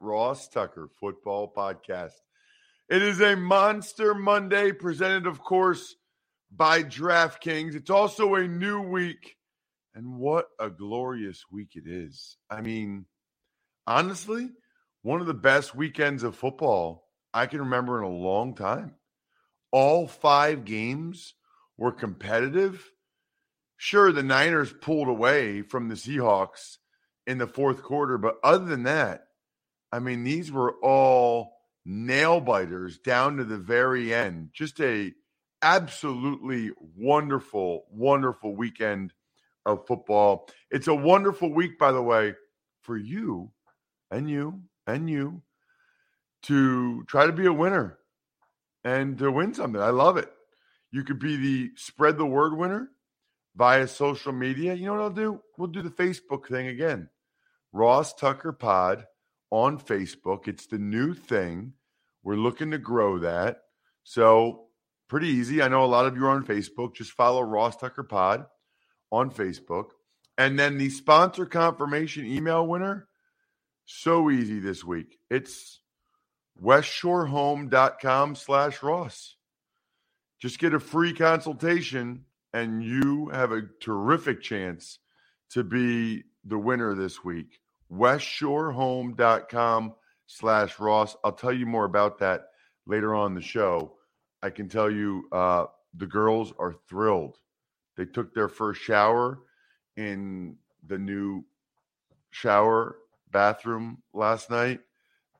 Ross Tucker Football Podcast. It is a Monster Monday presented, of course, by DraftKings. It's also a new week. And what a glorious week it is. I mean, honestly, one of the best weekends of football I can remember in a long time. All five games were competitive. Sure, the Niners pulled away from the Seahawks in the fourth quarter, but other than that, I mean, these were all nail biters down to the very end. Just a absolutely wonderful, wonderful weekend of football. It's a wonderful week, by the way, for you and you and you to try to be a winner and to win something. I love it. You could be the spread the word winner via social media. You know what I'll do? We'll do the Facebook thing again. Ross Tucker Pod on Facebook. It's the new thing. We're looking to grow that. So, pretty easy. I know a lot of you are on Facebook. Just follow Ross Tucker Pod on Facebook. And then the sponsor confirmation email winner, so easy this week. It's westshorehome.com slash Ross. Just get a free consultation and you have a terrific chance to be the winner this week westshorehome.com slash Ross. I'll tell you more about that later on the show. I can tell you uh, the girls are thrilled. They took their first shower in the new shower bathroom last night.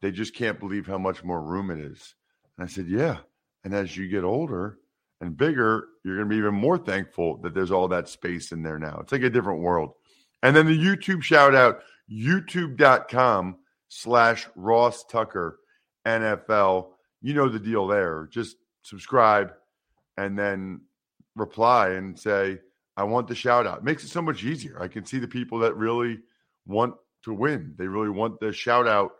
They just can't believe how much more room it is. And I said, Yeah. And as you get older and bigger, you're going to be even more thankful that there's all that space in there now. It's like a different world. And then the YouTube shout out youtube.com slash Ross Tucker NFL. You know the deal there. Just subscribe and then reply and say, I want the shout out. It makes it so much easier. I can see the people that really want to win. They really want the shout out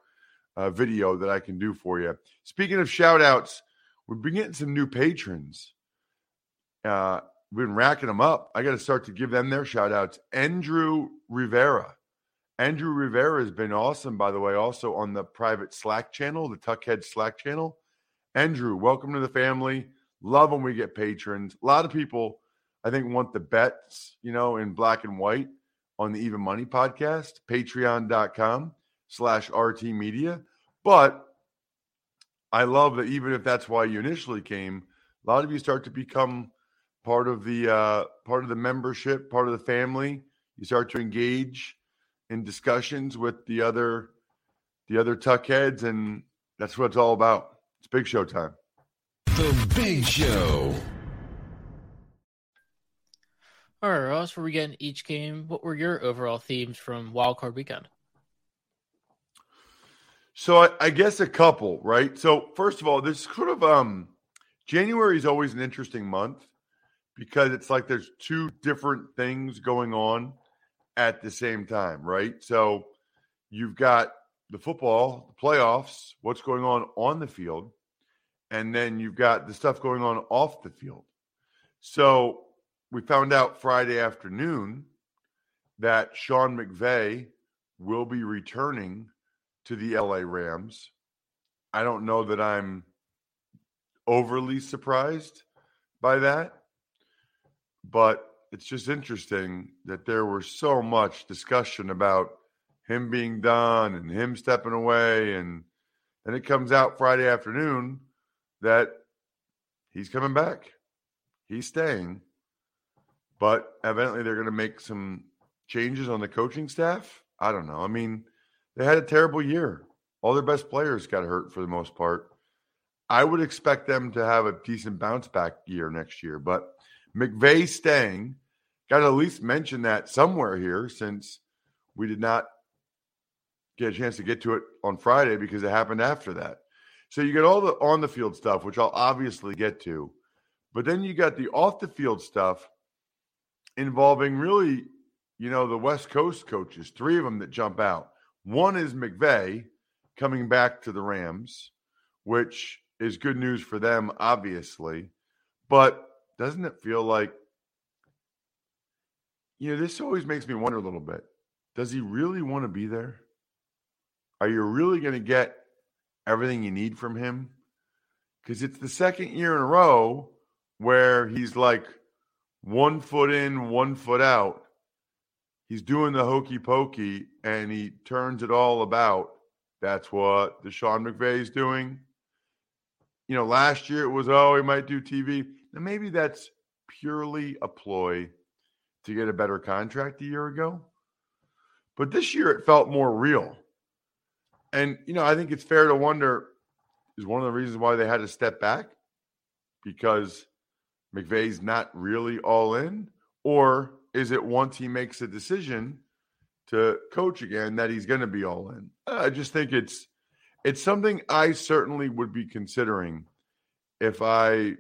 uh, video that I can do for you. Speaking of shout outs, we've been getting some new patrons. Uh, we've been racking them up. I got to start to give them their shout outs. Andrew Rivera. Andrew Rivera has been awesome, by the way, also on the private Slack channel, the Tuckhead Slack channel. Andrew, welcome to the family. Love when we get patrons. A lot of people, I think, want the bets, you know, in black and white on the Even Money podcast, patreon.com slash RT Media. But I love that even if that's why you initially came, a lot of you start to become part of the uh, part of the membership, part of the family. You start to engage in discussions with the other the other tuck heads, and that's what it's all about. It's big show time. The Big Show. All right, Ross, before we get in each game, what were your overall themes from wildcard Weekend? So I, I guess a couple, right? So first of all, this sort of um January is always an interesting month because it's like there's two different things going on at the same time, right? So you've got the football, the playoffs, what's going on on the field, and then you've got the stuff going on off the field. So we found out Friday afternoon that Sean McVay will be returning to the LA Rams. I don't know that I'm overly surprised by that, but it's just interesting that there was so much discussion about him being done and him stepping away and then it comes out Friday afternoon that he's coming back. He's staying. But evidently they're going to make some changes on the coaching staff. I don't know. I mean, they had a terrible year. All their best players got hurt for the most part. I would expect them to have a decent bounce back year next year, but McVay staying, got to at least mention that somewhere here since we did not get a chance to get to it on Friday because it happened after that. So you get all the on the field stuff, which I'll obviously get to, but then you got the off the field stuff involving really, you know, the West Coast coaches, three of them that jump out. One is McVay coming back to the Rams, which is good news for them, obviously. But doesn't it feel like, you know, this always makes me wonder a little bit. Does he really want to be there? Are you really going to get everything you need from him? Because it's the second year in a row where he's like one foot in, one foot out. He's doing the hokey pokey and he turns it all about. That's what the Sean McVay is doing. You know, last year it was, oh, he might do TV. Now maybe that's purely a ploy to get a better contract a year ago. But this year it felt more real. And, you know, I think it's fair to wonder is one of the reasons why they had to step back because McVay's not really all in? Or is it once he makes a decision to coach again that he's going to be all in? I just think it's it's something I certainly would be considering if I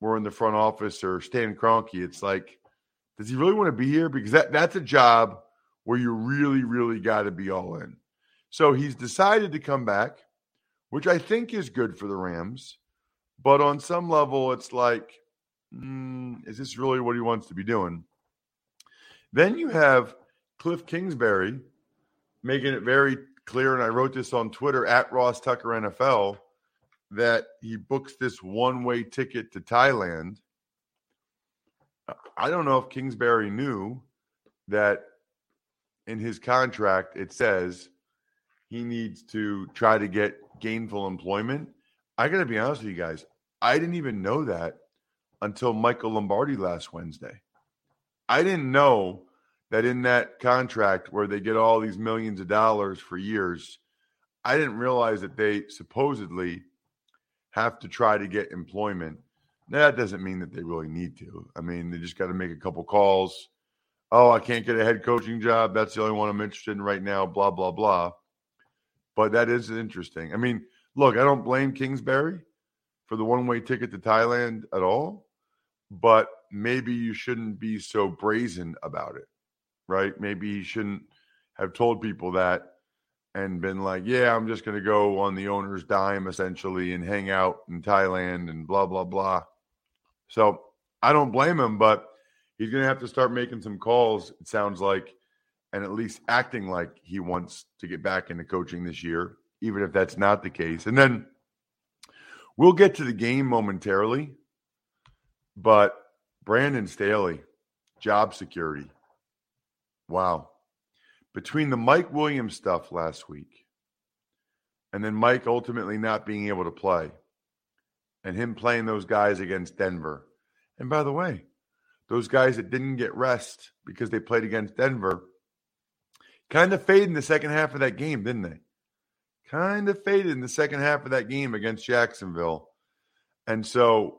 were in the front office or Stan Kroenke. It's like, does he really want to be here? Because that, that's a job where you really, really got to be all in. So he's decided to come back, which I think is good for the Rams. But on some level, it's like, mm, is this really what he wants to be doing? Then you have Cliff Kingsbury making it very clear, and I wrote this on Twitter at Ross Tucker NFL that he books this one way ticket to Thailand. I don't know if Kingsbury knew that in his contract it says he needs to try to get gainful employment. I got to be honest with you guys. I didn't even know that until Michael Lombardi last Wednesday. I didn't know that in that contract where they get all these millions of dollars for years, I didn't realize that they supposedly have to try to get employment. That doesn't mean that they really need to. I mean, they just got to make a couple calls. Oh, I can't get a head coaching job. That's the only one I'm interested in right now, blah, blah, blah. But that is interesting. I mean, look, I don't blame Kingsbury for the one way ticket to Thailand at all, but maybe you shouldn't be so brazen about it, right? Maybe you shouldn't have told people that and been like, yeah, I'm just going to go on the owner's dime essentially and hang out in Thailand and blah, blah, blah. So I don't blame him, but he's going to have to start making some calls, it sounds like, and at least acting like he wants to get back into coaching this year, even if that's not the case. And then we'll get to the game momentarily, but Brandon Staley, job security. Wow between the Mike Williams stuff last week and then Mike ultimately not being able to play and him playing those guys against Denver. And by the way, those guys that didn't get rest because they played against Denver kind of faded in the second half of that game, didn't they? Kind of faded in the second half of that game against Jacksonville. And so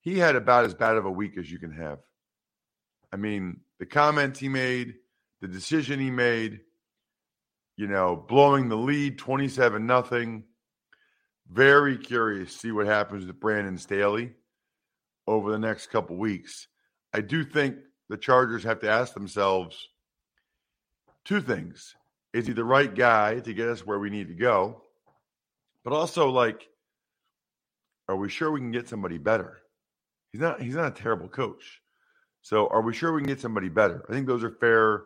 he had about as bad of a week as you can have. I mean, the comments he made, the decision he made, you know, blowing the lead 27 nothing. Very curious to see what happens with Brandon Staley over the next couple weeks. I do think the Chargers have to ask themselves two things. Is he the right guy to get us where we need to go? But also like are we sure we can get somebody better? He's not he's not a terrible coach. So are we sure we can get somebody better? I think those are fair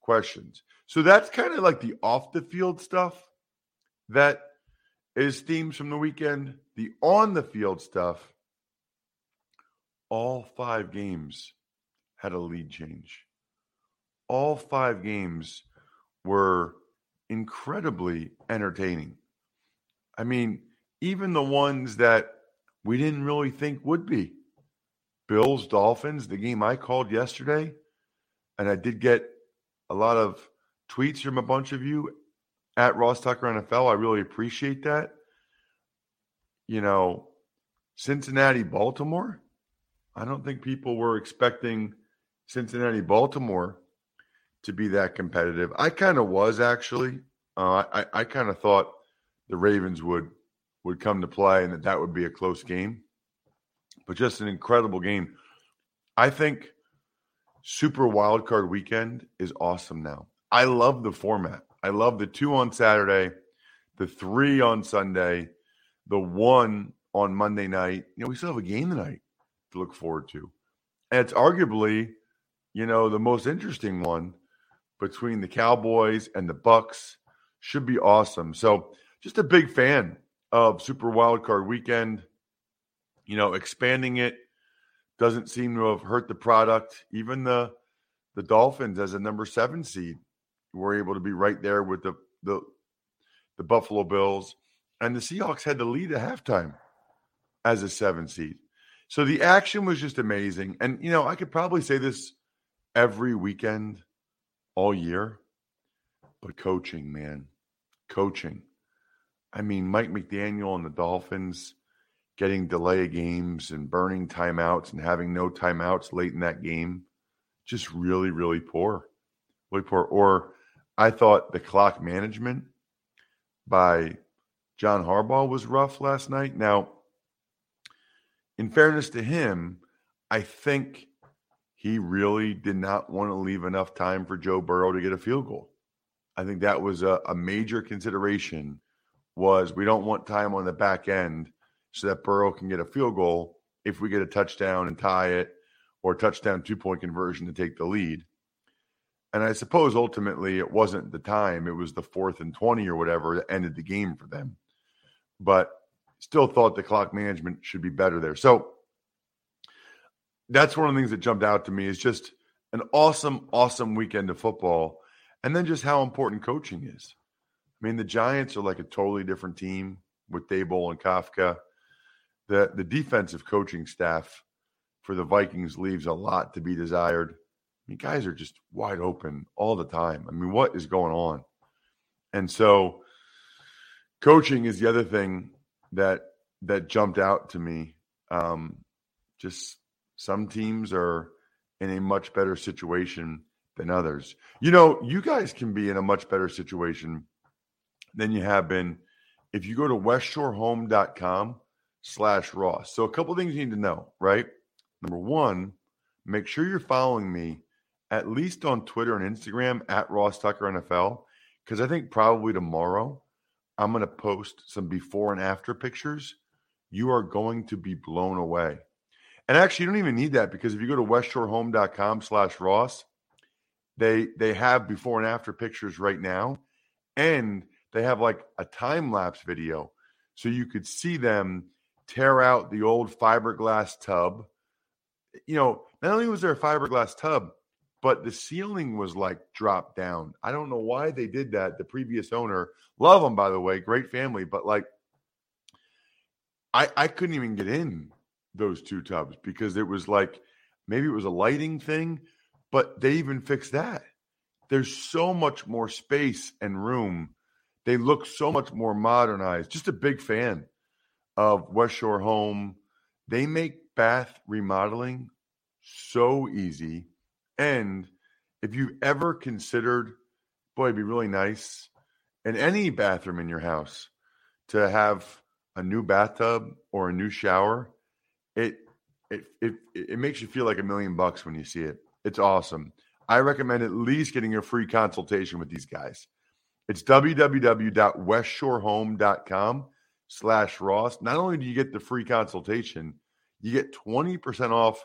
questions. So that's kind of like the off the field stuff that is themes from the weekend. The on the field stuff, all five games had a lead change. All five games were incredibly entertaining. I mean, even the ones that we didn't really think would be. Bills, Dolphins, the game I called yesterday, and I did get a lot of tweets from a bunch of you at Ross Tucker NFL. I really appreciate that. You know, Cincinnati, Baltimore. I don't think people were expecting Cincinnati, Baltimore to be that competitive. I kind of was actually. Uh, I, I kind of thought the Ravens would would come to play and that that would be a close game, but just an incredible game. I think Super Wild Card Weekend is awesome now. I love the format. I love the two on Saturday, the three on Sunday, the one on Monday night. You know, we still have a game tonight to look forward to. And it's arguably, you know, the most interesting one between the Cowboys and the Bucks. Should be awesome. So, just a big fan of Super Wildcard Weekend. You know, expanding it doesn't seem to have hurt the product. Even the the Dolphins as a number seven seed were able to be right there with the the, the Buffalo Bills, and the Seahawks had the lead at halftime as a seven seed. So the action was just amazing. And you know, I could probably say this every weekend all year, but coaching, man, coaching. I mean, Mike McDaniel and the Dolphins getting delay games and burning timeouts and having no timeouts late in that game, just really, really poor. Really poor. Or I thought the clock management by John Harbaugh was rough last night. Now, in fairness to him, I think he really did not want to leave enough time for Joe Burrow to get a field goal. I think that was a, a major consideration was we don't want time on the back end so that Burrow can get a field goal if we get a touchdown and tie it or touchdown two point conversion to take the lead. And I suppose ultimately it wasn't the time, it was the fourth and 20 or whatever that ended the game for them. But still thought the clock management should be better there. So that's one of the things that jumped out to me is just an awesome, awesome weekend of football. And then just how important coaching is. I mean, the Giants are like a totally different team with Daboll and Kafka. The the defensive coaching staff for the Vikings leaves a lot to be desired. I mean, guys are just wide open all the time. I mean, what is going on? And so coaching is the other thing that that jumped out to me. Um, just some teams are in a much better situation than others. You know, you guys can be in a much better situation than you have been if you go to westshorehome.com slash Ross. So a couple things you need to know, right? Number one, make sure you're following me at least on Twitter and Instagram at Ross Tucker NFL, because I think probably tomorrow I'm going to post some before and after pictures. You are going to be blown away. And actually, you don't even need that because if you go to westshorehome.com slash Ross, they they have before and after pictures right now. And they have like a time lapse video. So you could see them tear out the old fiberglass tub. You know, not only was there a fiberglass tub, but the ceiling was like dropped down. I don't know why they did that. The previous owner, love them by the way, great family, but like I I couldn't even get in those two tubs because it was like maybe it was a lighting thing, but they even fixed that. There's so much more space and room. They look so much more modernized. Just a big fan of West Shore Home. They make bath remodeling so easy and if you've ever considered, boy, it'd be really nice in any bathroom in your house to have a new bathtub or a new shower. It it it it makes you feel like a million bucks when you see it. It's awesome. I recommend at least getting a free consultation with these guys. It's www.westshorehome.com slash Ross. Not only do you get the free consultation, you get 20% off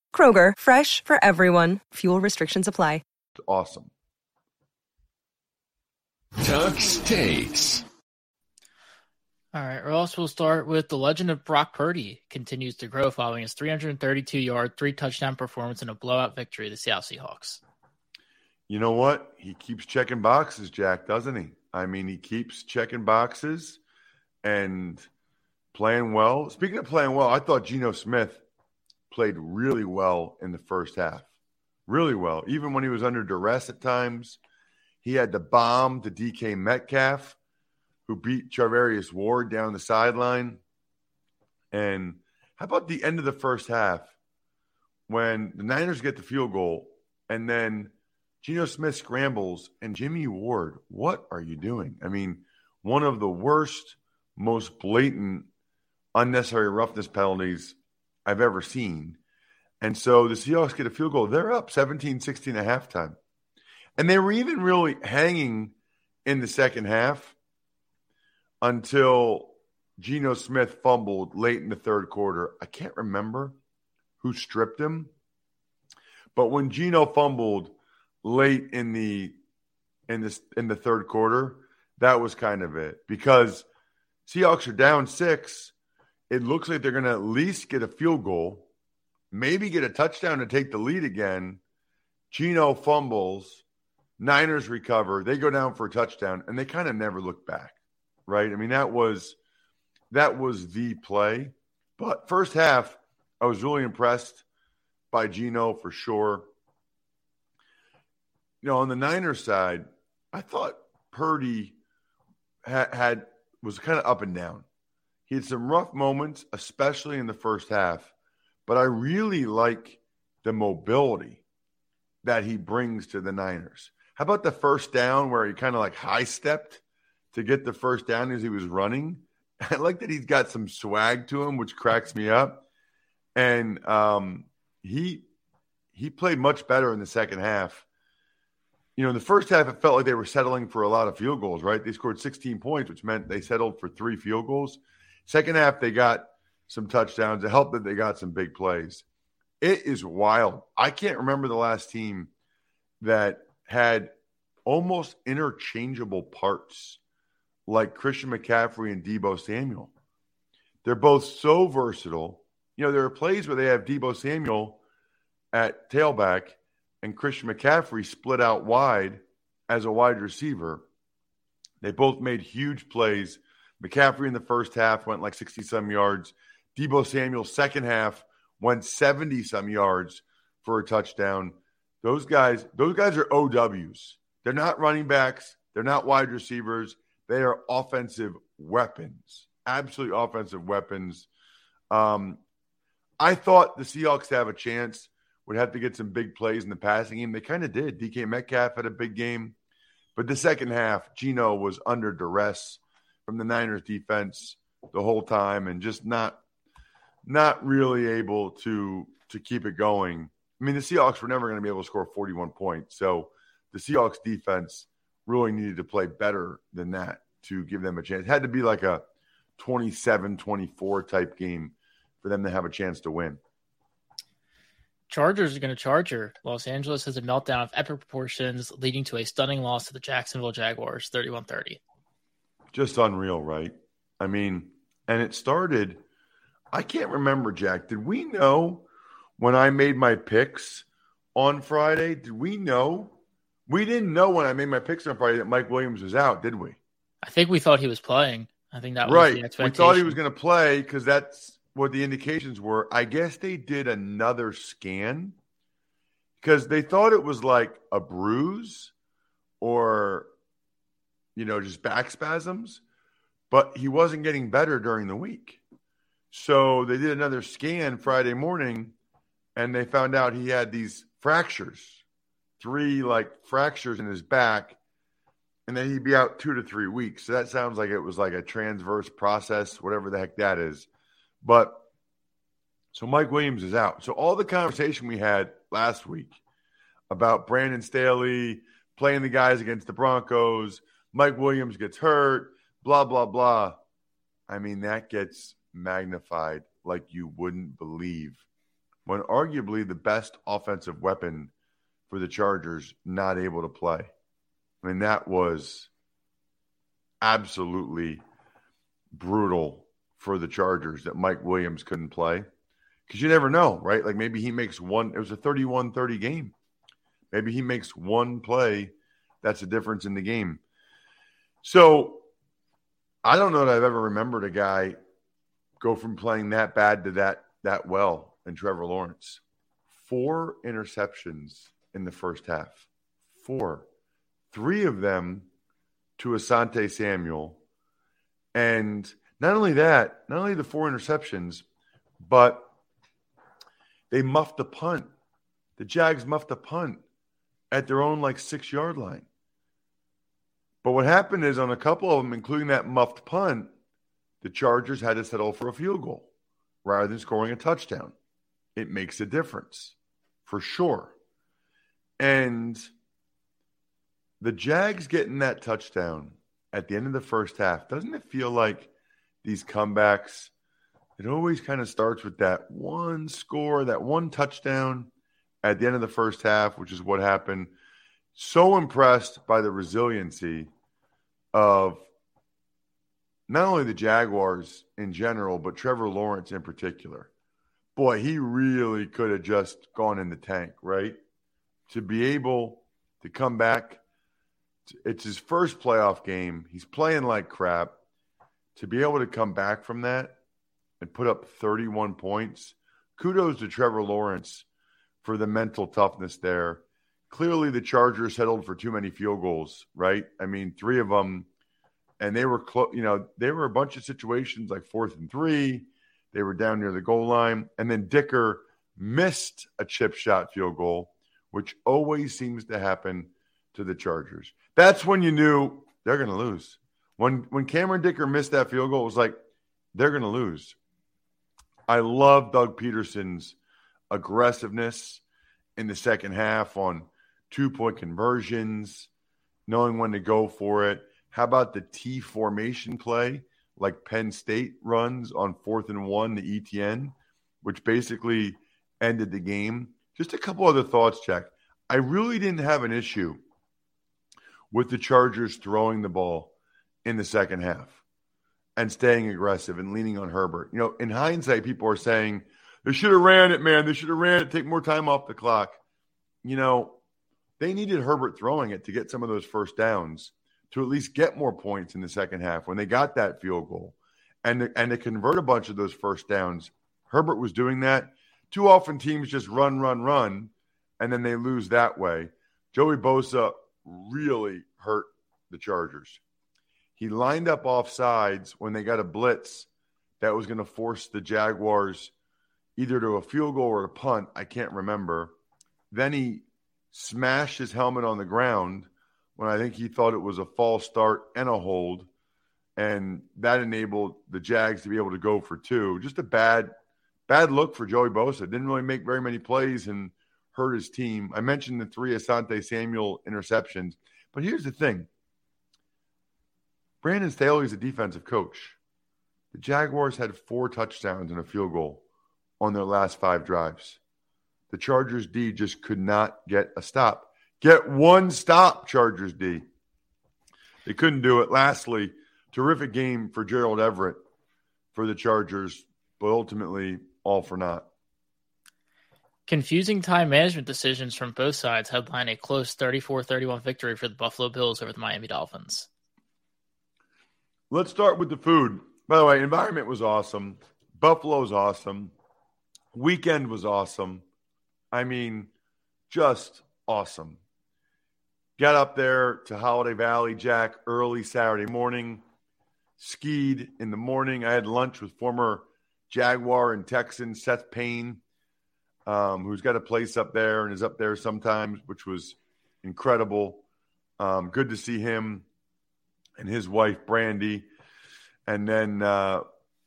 Kroger, fresh for everyone. Fuel restrictions apply. awesome. Tuck's takes. All right, Ross, we'll start with the legend of Brock Purdy continues to grow following his 332 yard, three touchdown performance in a blowout victory of the Seattle Seahawks. You know what? He keeps checking boxes, Jack, doesn't he? I mean, he keeps checking boxes and playing well. Speaking of playing well, I thought Geno Smith played really well in the first half. Really well. Even when he was under duress at times, he had the bomb to DK Metcalf, who beat Charvarius Ward down the sideline. And how about the end of the first half when the Niners get the field goal and then Geno Smith scrambles and Jimmy Ward, what are you doing? I mean, one of the worst, most blatant, unnecessary roughness penalties I've ever seen. And so the Seahawks get a field goal. They're up 17 16 at halftime. And they were even really hanging in the second half until Geno Smith fumbled late in the third quarter. I can't remember who stripped him. But when Geno fumbled late in the in this in the third quarter, that was kind of it. Because Seahawks are down six. It looks like they're gonna at least get a field goal, maybe get a touchdown to take the lead again. Geno fumbles, Niners recover, they go down for a touchdown, and they kind of never look back. Right? I mean, that was that was the play. But first half, I was really impressed by Geno for sure. You know, on the Niners side, I thought Purdy had, had was kind of up and down. He had some rough moments, especially in the first half, but I really like the mobility that he brings to the Niners. How about the first down where he kind of like high stepped to get the first down as he was running? I like that he's got some swag to him, which cracks me up. And um, he he played much better in the second half. You know, in the first half, it felt like they were settling for a lot of field goals, right? They scored 16 points, which meant they settled for three field goals. Second half, they got some touchdowns. It helped that they got some big plays. It is wild. I can't remember the last team that had almost interchangeable parts like Christian McCaffrey and Deebo Samuel. They're both so versatile. You know, there are plays where they have Deebo Samuel at tailback and Christian McCaffrey split out wide as a wide receiver. They both made huge plays. McCaffrey in the first half went like 60 some yards. Deebo Samuel, second half, went 70 some yards for a touchdown. Those guys, those guys are OWs. They're not running backs. They're not wide receivers. They are offensive weapons, absolutely offensive weapons. Um, I thought the Seahawks have a chance, would have to get some big plays in the passing game. They kind of did. DK Metcalf had a big game, but the second half, Geno was under duress from the Niners defense the whole time and just not not really able to to keep it going. I mean, the Seahawks were never going to be able to score 41 points. So the Seahawks defense really needed to play better than that to give them a chance. It had to be like a 27 24 type game for them to have a chance to win. Chargers are going to charge her. Los Angeles has a meltdown of epic proportions, leading to a stunning loss to the Jacksonville Jaguars, 31 30. Just unreal, right? I mean, and it started, I can't remember, Jack. Did we know when I made my picks on Friday? Did we know? We didn't know when I made my picks on Friday that Mike Williams was out, did we? I think we thought he was playing. I think that was right. the We thought he was going to play because that's what the indications were. I guess they did another scan because they thought it was like a bruise or, you know, just back spasms, but he wasn't getting better during the week. So they did another scan Friday morning and they found out he had these fractures, three like fractures in his back, and then he'd be out two to three weeks. So that sounds like it was like a transverse process, whatever the heck that is. But so Mike Williams is out. So all the conversation we had last week about Brandon Staley playing the guys against the Broncos, Mike Williams gets hurt, blah, blah, blah. I mean, that gets magnified like you wouldn't believe when arguably the best offensive weapon for the Chargers not able to play. I mean, that was absolutely brutal for the Chargers that Mike Williams couldn't play. Because you never know, right? Like maybe he makes one, it was a 31 30 game. Maybe he makes one play. That's a difference in the game. So I don't know that I've ever remembered a guy go from playing that bad to that that well in Trevor Lawrence. Four interceptions in the first half. Four. Three of them to Asante Samuel. And not only that, not only the four interceptions, but they muffed the punt. The Jags muffed a punt at their own like six yard line. But what happened is on a couple of them, including that muffed punt, the Chargers had to settle for a field goal rather than scoring a touchdown. It makes a difference for sure. And the Jags getting that touchdown at the end of the first half, doesn't it feel like these comebacks? It always kind of starts with that one score, that one touchdown at the end of the first half, which is what happened. So impressed by the resiliency of not only the Jaguars in general, but Trevor Lawrence in particular. Boy, he really could have just gone in the tank, right? To be able to come back it's his first playoff game. He's playing like crap. To be able to come back from that and put up 31 points, kudos to Trevor Lawrence for the mental toughness there. Clearly, the Chargers settled for too many field goals, right? I mean, three of them, and they were close. You know, they were a bunch of situations like fourth and three. They were down near the goal line, and then Dicker missed a chip shot field goal, which always seems to happen to the Chargers. That's when you knew they're going to lose. When when Cameron Dicker missed that field goal, it was like they're going to lose. I love Doug Pederson's aggressiveness in the second half on two point conversions, knowing when to go for it. How about the T formation play like Penn State runs on fourth and one, the ETN, which basically ended the game? Just a couple other thoughts, Jack. I really didn't have an issue with the Chargers throwing the ball in the second half and staying aggressive and leaning on Herbert. You know, in hindsight, people are saying they should have ran it, man. They should have ran it, take more time off the clock. You know, they needed Herbert throwing it to get some of those first downs to at least get more points in the second half when they got that field goal and to, and to convert a bunch of those first downs. Herbert was doing that. Too often teams just run, run, run, and then they lose that way. Joey Bosa really hurt the Chargers. He lined up off sides when they got a blitz that was going to force the Jaguars either to a field goal or a punt. I can't remember. Then he smashed his helmet on the ground when I think he thought it was a false start and a hold. And that enabled the Jags to be able to go for two. Just a bad, bad look for Joey Bosa. Didn't really make very many plays and hurt his team. I mentioned the three Asante Samuel interceptions, but here's the thing Brandon Staley is a defensive coach. The Jaguars had four touchdowns and a field goal on their last five drives. The Chargers D just could not get a stop. Get one stop, Chargers D. They couldn't do it. Lastly, terrific game for Gerald Everett for the Chargers, but ultimately all for naught. Confusing time management decisions from both sides headline a close 34 31 victory for the Buffalo Bills over the Miami Dolphins. Let's start with the food. By the way, environment was awesome. Buffalo's awesome. Weekend was awesome. I mean, just awesome. Got up there to Holiday Valley, Jack, early Saturday morning. Skied in the morning. I had lunch with former Jaguar and Texan Seth Payne um, who's got a place up there and is up there sometimes, which was incredible. Um, good to see him and his wife, Brandy. And then uh,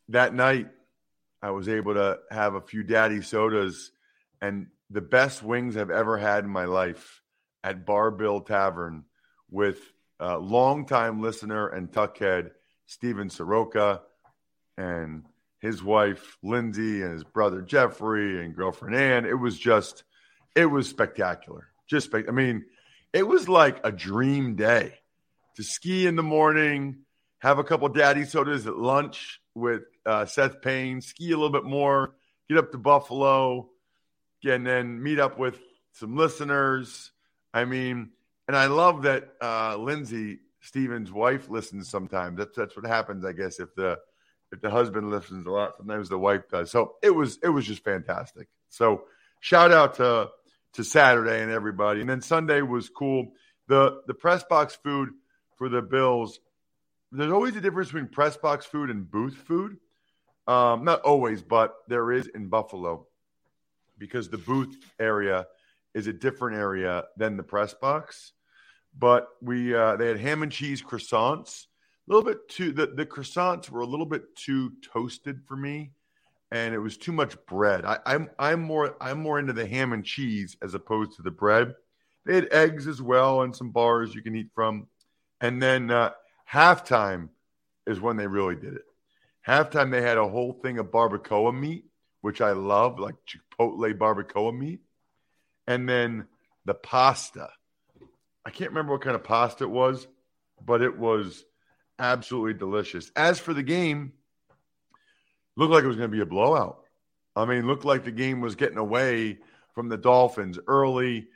that night, I was able to have a few daddy sodas and the best wings I've ever had in my life at Bar Bill Tavern with a longtime listener and tuckhead, Steven Soroka, and his wife, Lindsay, and his brother, Jeffrey, and girlfriend, Ann. It was just, it was spectacular. Just, spe- I mean, it was like a dream day to ski in the morning, have a couple daddy sodas at lunch with uh, Seth Payne, ski a little bit more, get up to Buffalo, and then meet up with some listeners. I mean, and I love that uh, Lindsay Steven's wife listens sometimes. That's that's what happens, I guess, if the if the husband listens a lot, sometimes the wife does. So it was it was just fantastic. So shout out to to Saturday and everybody. And then Sunday was cool. The the press box food for the Bills. There's always a difference between press box food and booth food. Um, not always, but there is in Buffalo because the booth area is a different area than the press box. But we uh, they had ham and cheese croissants. A little bit too the, the croissants were a little bit too toasted for me, and it was too much bread. I, I'm I'm more I'm more into the ham and cheese as opposed to the bread. They had eggs as well and some bars you can eat from. And then uh, halftime is when they really did it. Halftime, they had a whole thing of barbacoa meat, which I love, like Chipotle barbacoa meat. And then the pasta. I can't remember what kind of pasta it was, but it was absolutely delicious. As for the game, looked like it was going to be a blowout. I mean, looked like the game was getting away from the Dolphins early.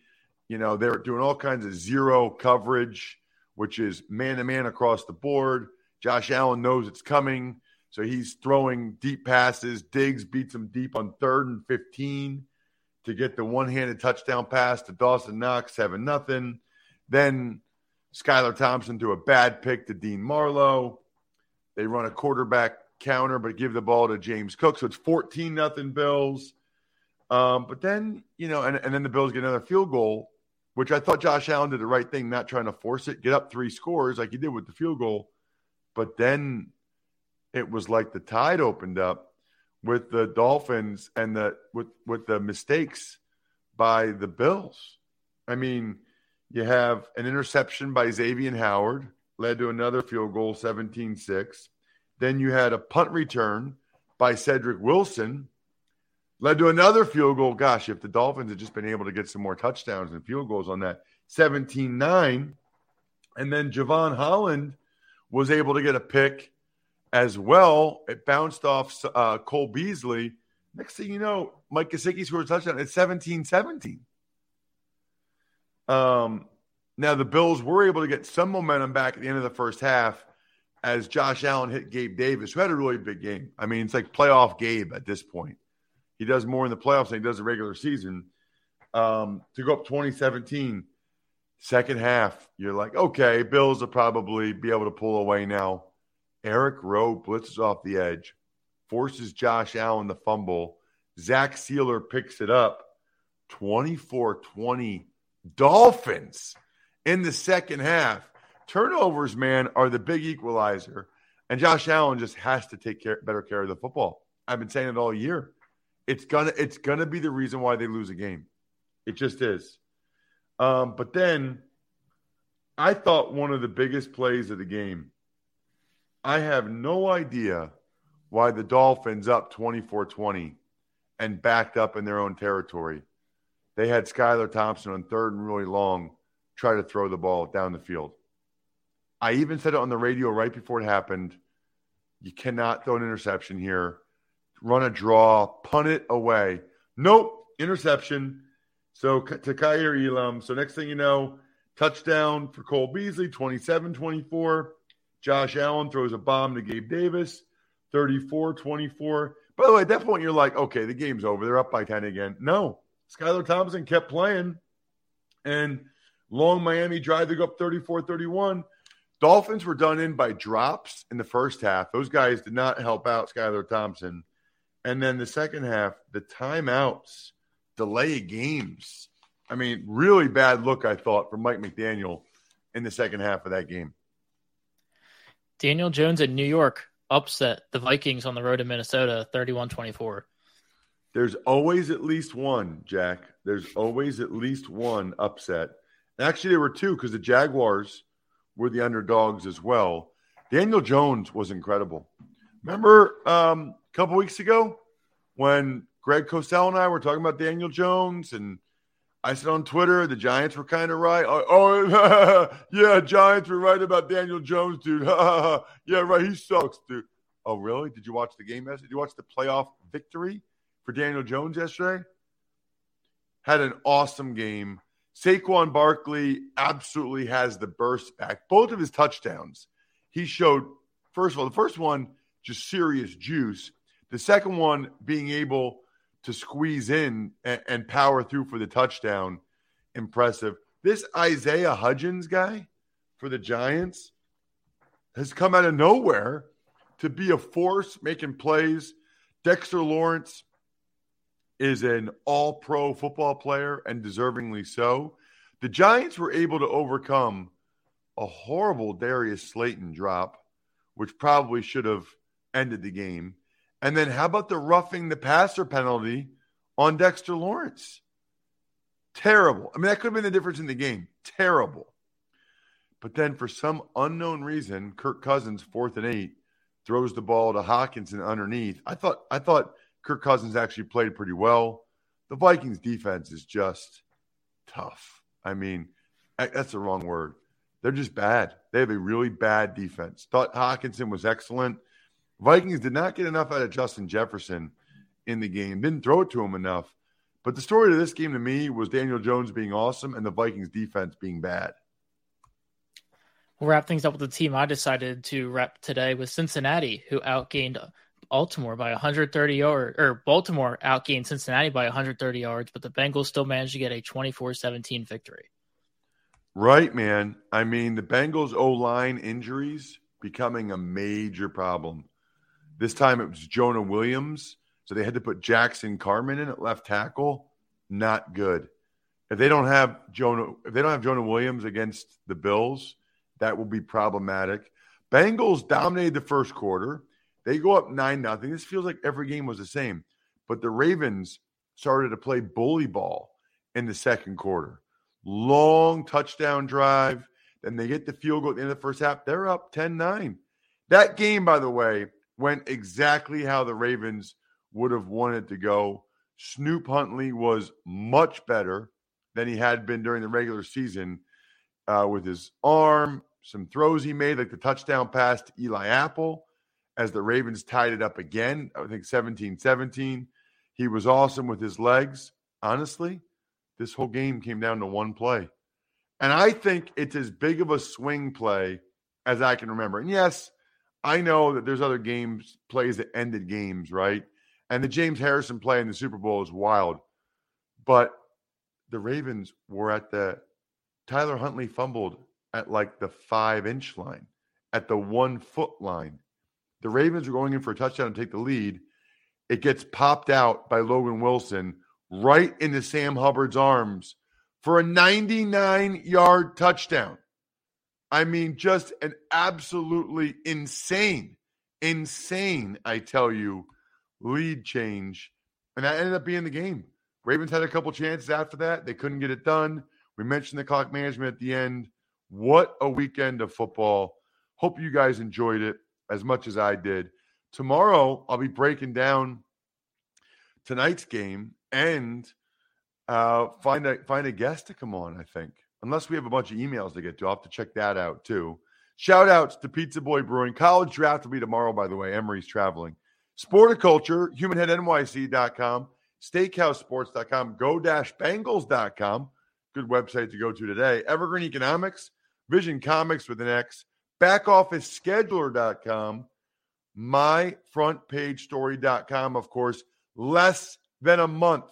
You know, they were doing all kinds of zero coverage, which is man to man across the board. Josh Allen knows it's coming. So he's throwing deep passes. Diggs beats him deep on third and 15 to get the one handed touchdown pass to Dawson Knox, 7 nothing. Then Skylar Thompson to a bad pick to Dean Marlowe. They run a quarterback counter, but give the ball to James Cook. So it's 14 nothing Bills. Um, but then, you know, and, and then the Bills get another field goal, which I thought Josh Allen did the right thing, not trying to force it, get up three scores like he did with the field goal. But then it was like the tide opened up with the Dolphins and the with with the mistakes by the Bills. I mean, you have an interception by Xavier Howard, led to another field goal, 17-6. Then you had a punt return by Cedric Wilson, led to another field goal. Gosh, if the Dolphins had just been able to get some more touchdowns and field goals on that, 17-9. And then Jevon Holland was able to get a pick as well. It bounced off uh, Cole Beasley. Next thing you know, Mike Gesicki scores a touchdown. It's 17 17. Um, now, the Bills were able to get some momentum back at the end of the first half as Josh Allen hit Gabe Davis, who had a really big game. I mean, it's like playoff Gabe at this point. He does more in the playoffs than he does the regular season. Um, to go up 2017, second half, you're like, okay, Bills will probably be able to pull away now. Eric Rowe blitzes off the edge, forces Josh Allen to fumble. Zach Sieler picks it up 24 20 Dolphins in the second half. Turnovers, man, are the big equalizer. And Josh Allen just has to take care, better care of the football. I've been saying it all year. It's gonna it's gonna be the reason why they lose a game. It just is. Um, but then I thought one of the biggest plays of the game I have no idea why the Dolphins up 24 20 and backed up in their own territory. They had Skylar Thompson on third and really long try to throw the ball down the field. I even said it on the radio right before it happened. You cannot throw an interception here. Run a draw, punt it away. Nope, interception. So to Kaiir Elam. So next thing you know, touchdown for Cole Beasley, 27 24. Josh Allen throws a bomb to Gabe Davis, 34 24. By the way, at that point, you're like, okay, the game's over. They're up by 10 again. No, Skylar Thompson kept playing. And long Miami drive to go up 34 31. Dolphins were done in by drops in the first half. Those guys did not help out Skylar Thompson. And then the second half, the timeouts delay games. I mean, really bad look, I thought, from Mike McDaniel in the second half of that game. Daniel Jones in New York upset the Vikings on the road to Minnesota 31 24. There's always at least one, Jack. There's always at least one upset. Actually, there were two because the Jaguars were the underdogs as well. Daniel Jones was incredible. Remember um, a couple weeks ago when Greg Cosell and I were talking about Daniel Jones, and I said on Twitter the Giants were kind of right. Oh, oh yeah, Giants were right about Daniel Jones, dude. yeah, right. He sucks, dude. Oh, really? Did you watch the game yesterday? Did you watch the playoff victory for Daniel Jones yesterday? Had an awesome game. Saquon Barkley absolutely has the burst back. Both of his touchdowns, he showed, first of all, the first one, just serious juice. The second one, being able to squeeze in and, and power through for the touchdown, impressive. This Isaiah Hodgins guy for the Giants has come out of nowhere to be a force making plays. Dexter Lawrence is an all pro football player and deservingly so. The Giants were able to overcome a horrible Darius Slayton drop, which probably should have ended the game. And then how about the roughing the passer penalty on Dexter Lawrence? Terrible. I mean, that could have been the difference in the game. Terrible. But then for some unknown reason, Kirk Cousins, fourth and eight, throws the ball to Hockenson underneath. I thought I thought Kirk Cousins actually played pretty well. The Vikings defense is just tough. I mean, that's the wrong word. They're just bad. They have a really bad defense. Thought Hockenson was excellent. Vikings did not get enough out of Justin Jefferson in the game, didn't throw it to him enough. But the story of this game to me was Daniel Jones being awesome and the Vikings defense being bad. We'll wrap things up with the team I decided to wrap today with Cincinnati, who outgained Baltimore by 130 yards, or Baltimore outgained Cincinnati by 130 yards, but the Bengals still managed to get a 24 17 victory. Right, man. I mean, the Bengals O line injuries becoming a major problem. This time it was Jonah Williams. So they had to put Jackson Carman in at left tackle. Not good. If they don't have Jonah, if they don't have Jonah Williams against the Bills, that will be problematic. Bengals dominated the first quarter. They go up nine nothing. This feels like every game was the same. But the Ravens started to play bully ball in the second quarter. Long touchdown drive. Then they get the field goal at the end of the first half. They're up 10 9. That game, by the way, went exactly how the Ravens would have wanted to go. Snoop Huntley was much better than he had been during the regular season uh, with his arm, some throws he made, like the touchdown pass to Eli Apple as the Ravens tied it up again. I think 17 17. He was awesome with his legs. Honestly, this whole game came down to one play. And I think it's as big of a swing play as I can remember. And yes, I know that there's other games, plays that ended games, right? And the James Harrison play in the Super Bowl is wild. But the Ravens were at the Tyler Huntley fumbled at like the five inch line, at the one foot line. The Ravens were going in for a touchdown to take the lead. It gets popped out by Logan Wilson right into Sam Hubbard's arms for a 99 yard touchdown. I mean, just an absolutely insane, insane, I tell you, lead change. And that ended up being the game. Ravens had a couple chances after that. They couldn't get it done. We mentioned the clock management at the end. What a weekend of football. Hope you guys enjoyed it as much as I did. Tomorrow, I'll be breaking down tonight's game and uh, find a find a guest to come on. I think, unless we have a bunch of emails to get to, I'll have to check that out too. Shout outs to Pizza Boy Brewing. College draft will be tomorrow, by the way. Emory's traveling. Sporticulture, humanheadnyc.com, steakhousesports.com, go-bangles.com. Good website to go to today. Evergreen Economics, Vision Comics with an X, backofficescheduler.com, myfrontpagestory.com, of course, less than a month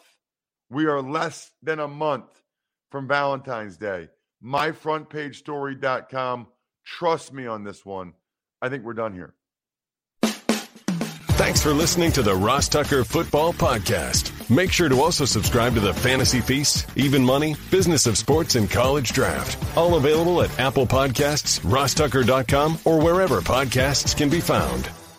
we are less than a month from Valentine's Day. MyFrontPageStory.com. Trust me on this one. I think we're done here. Thanks for listening to the Ross Tucker Football Podcast. Make sure to also subscribe to the Fantasy Feast, Even Money, Business of Sports, and College Draft. All available at Apple Podcasts, rosstucker.com, or wherever podcasts can be found.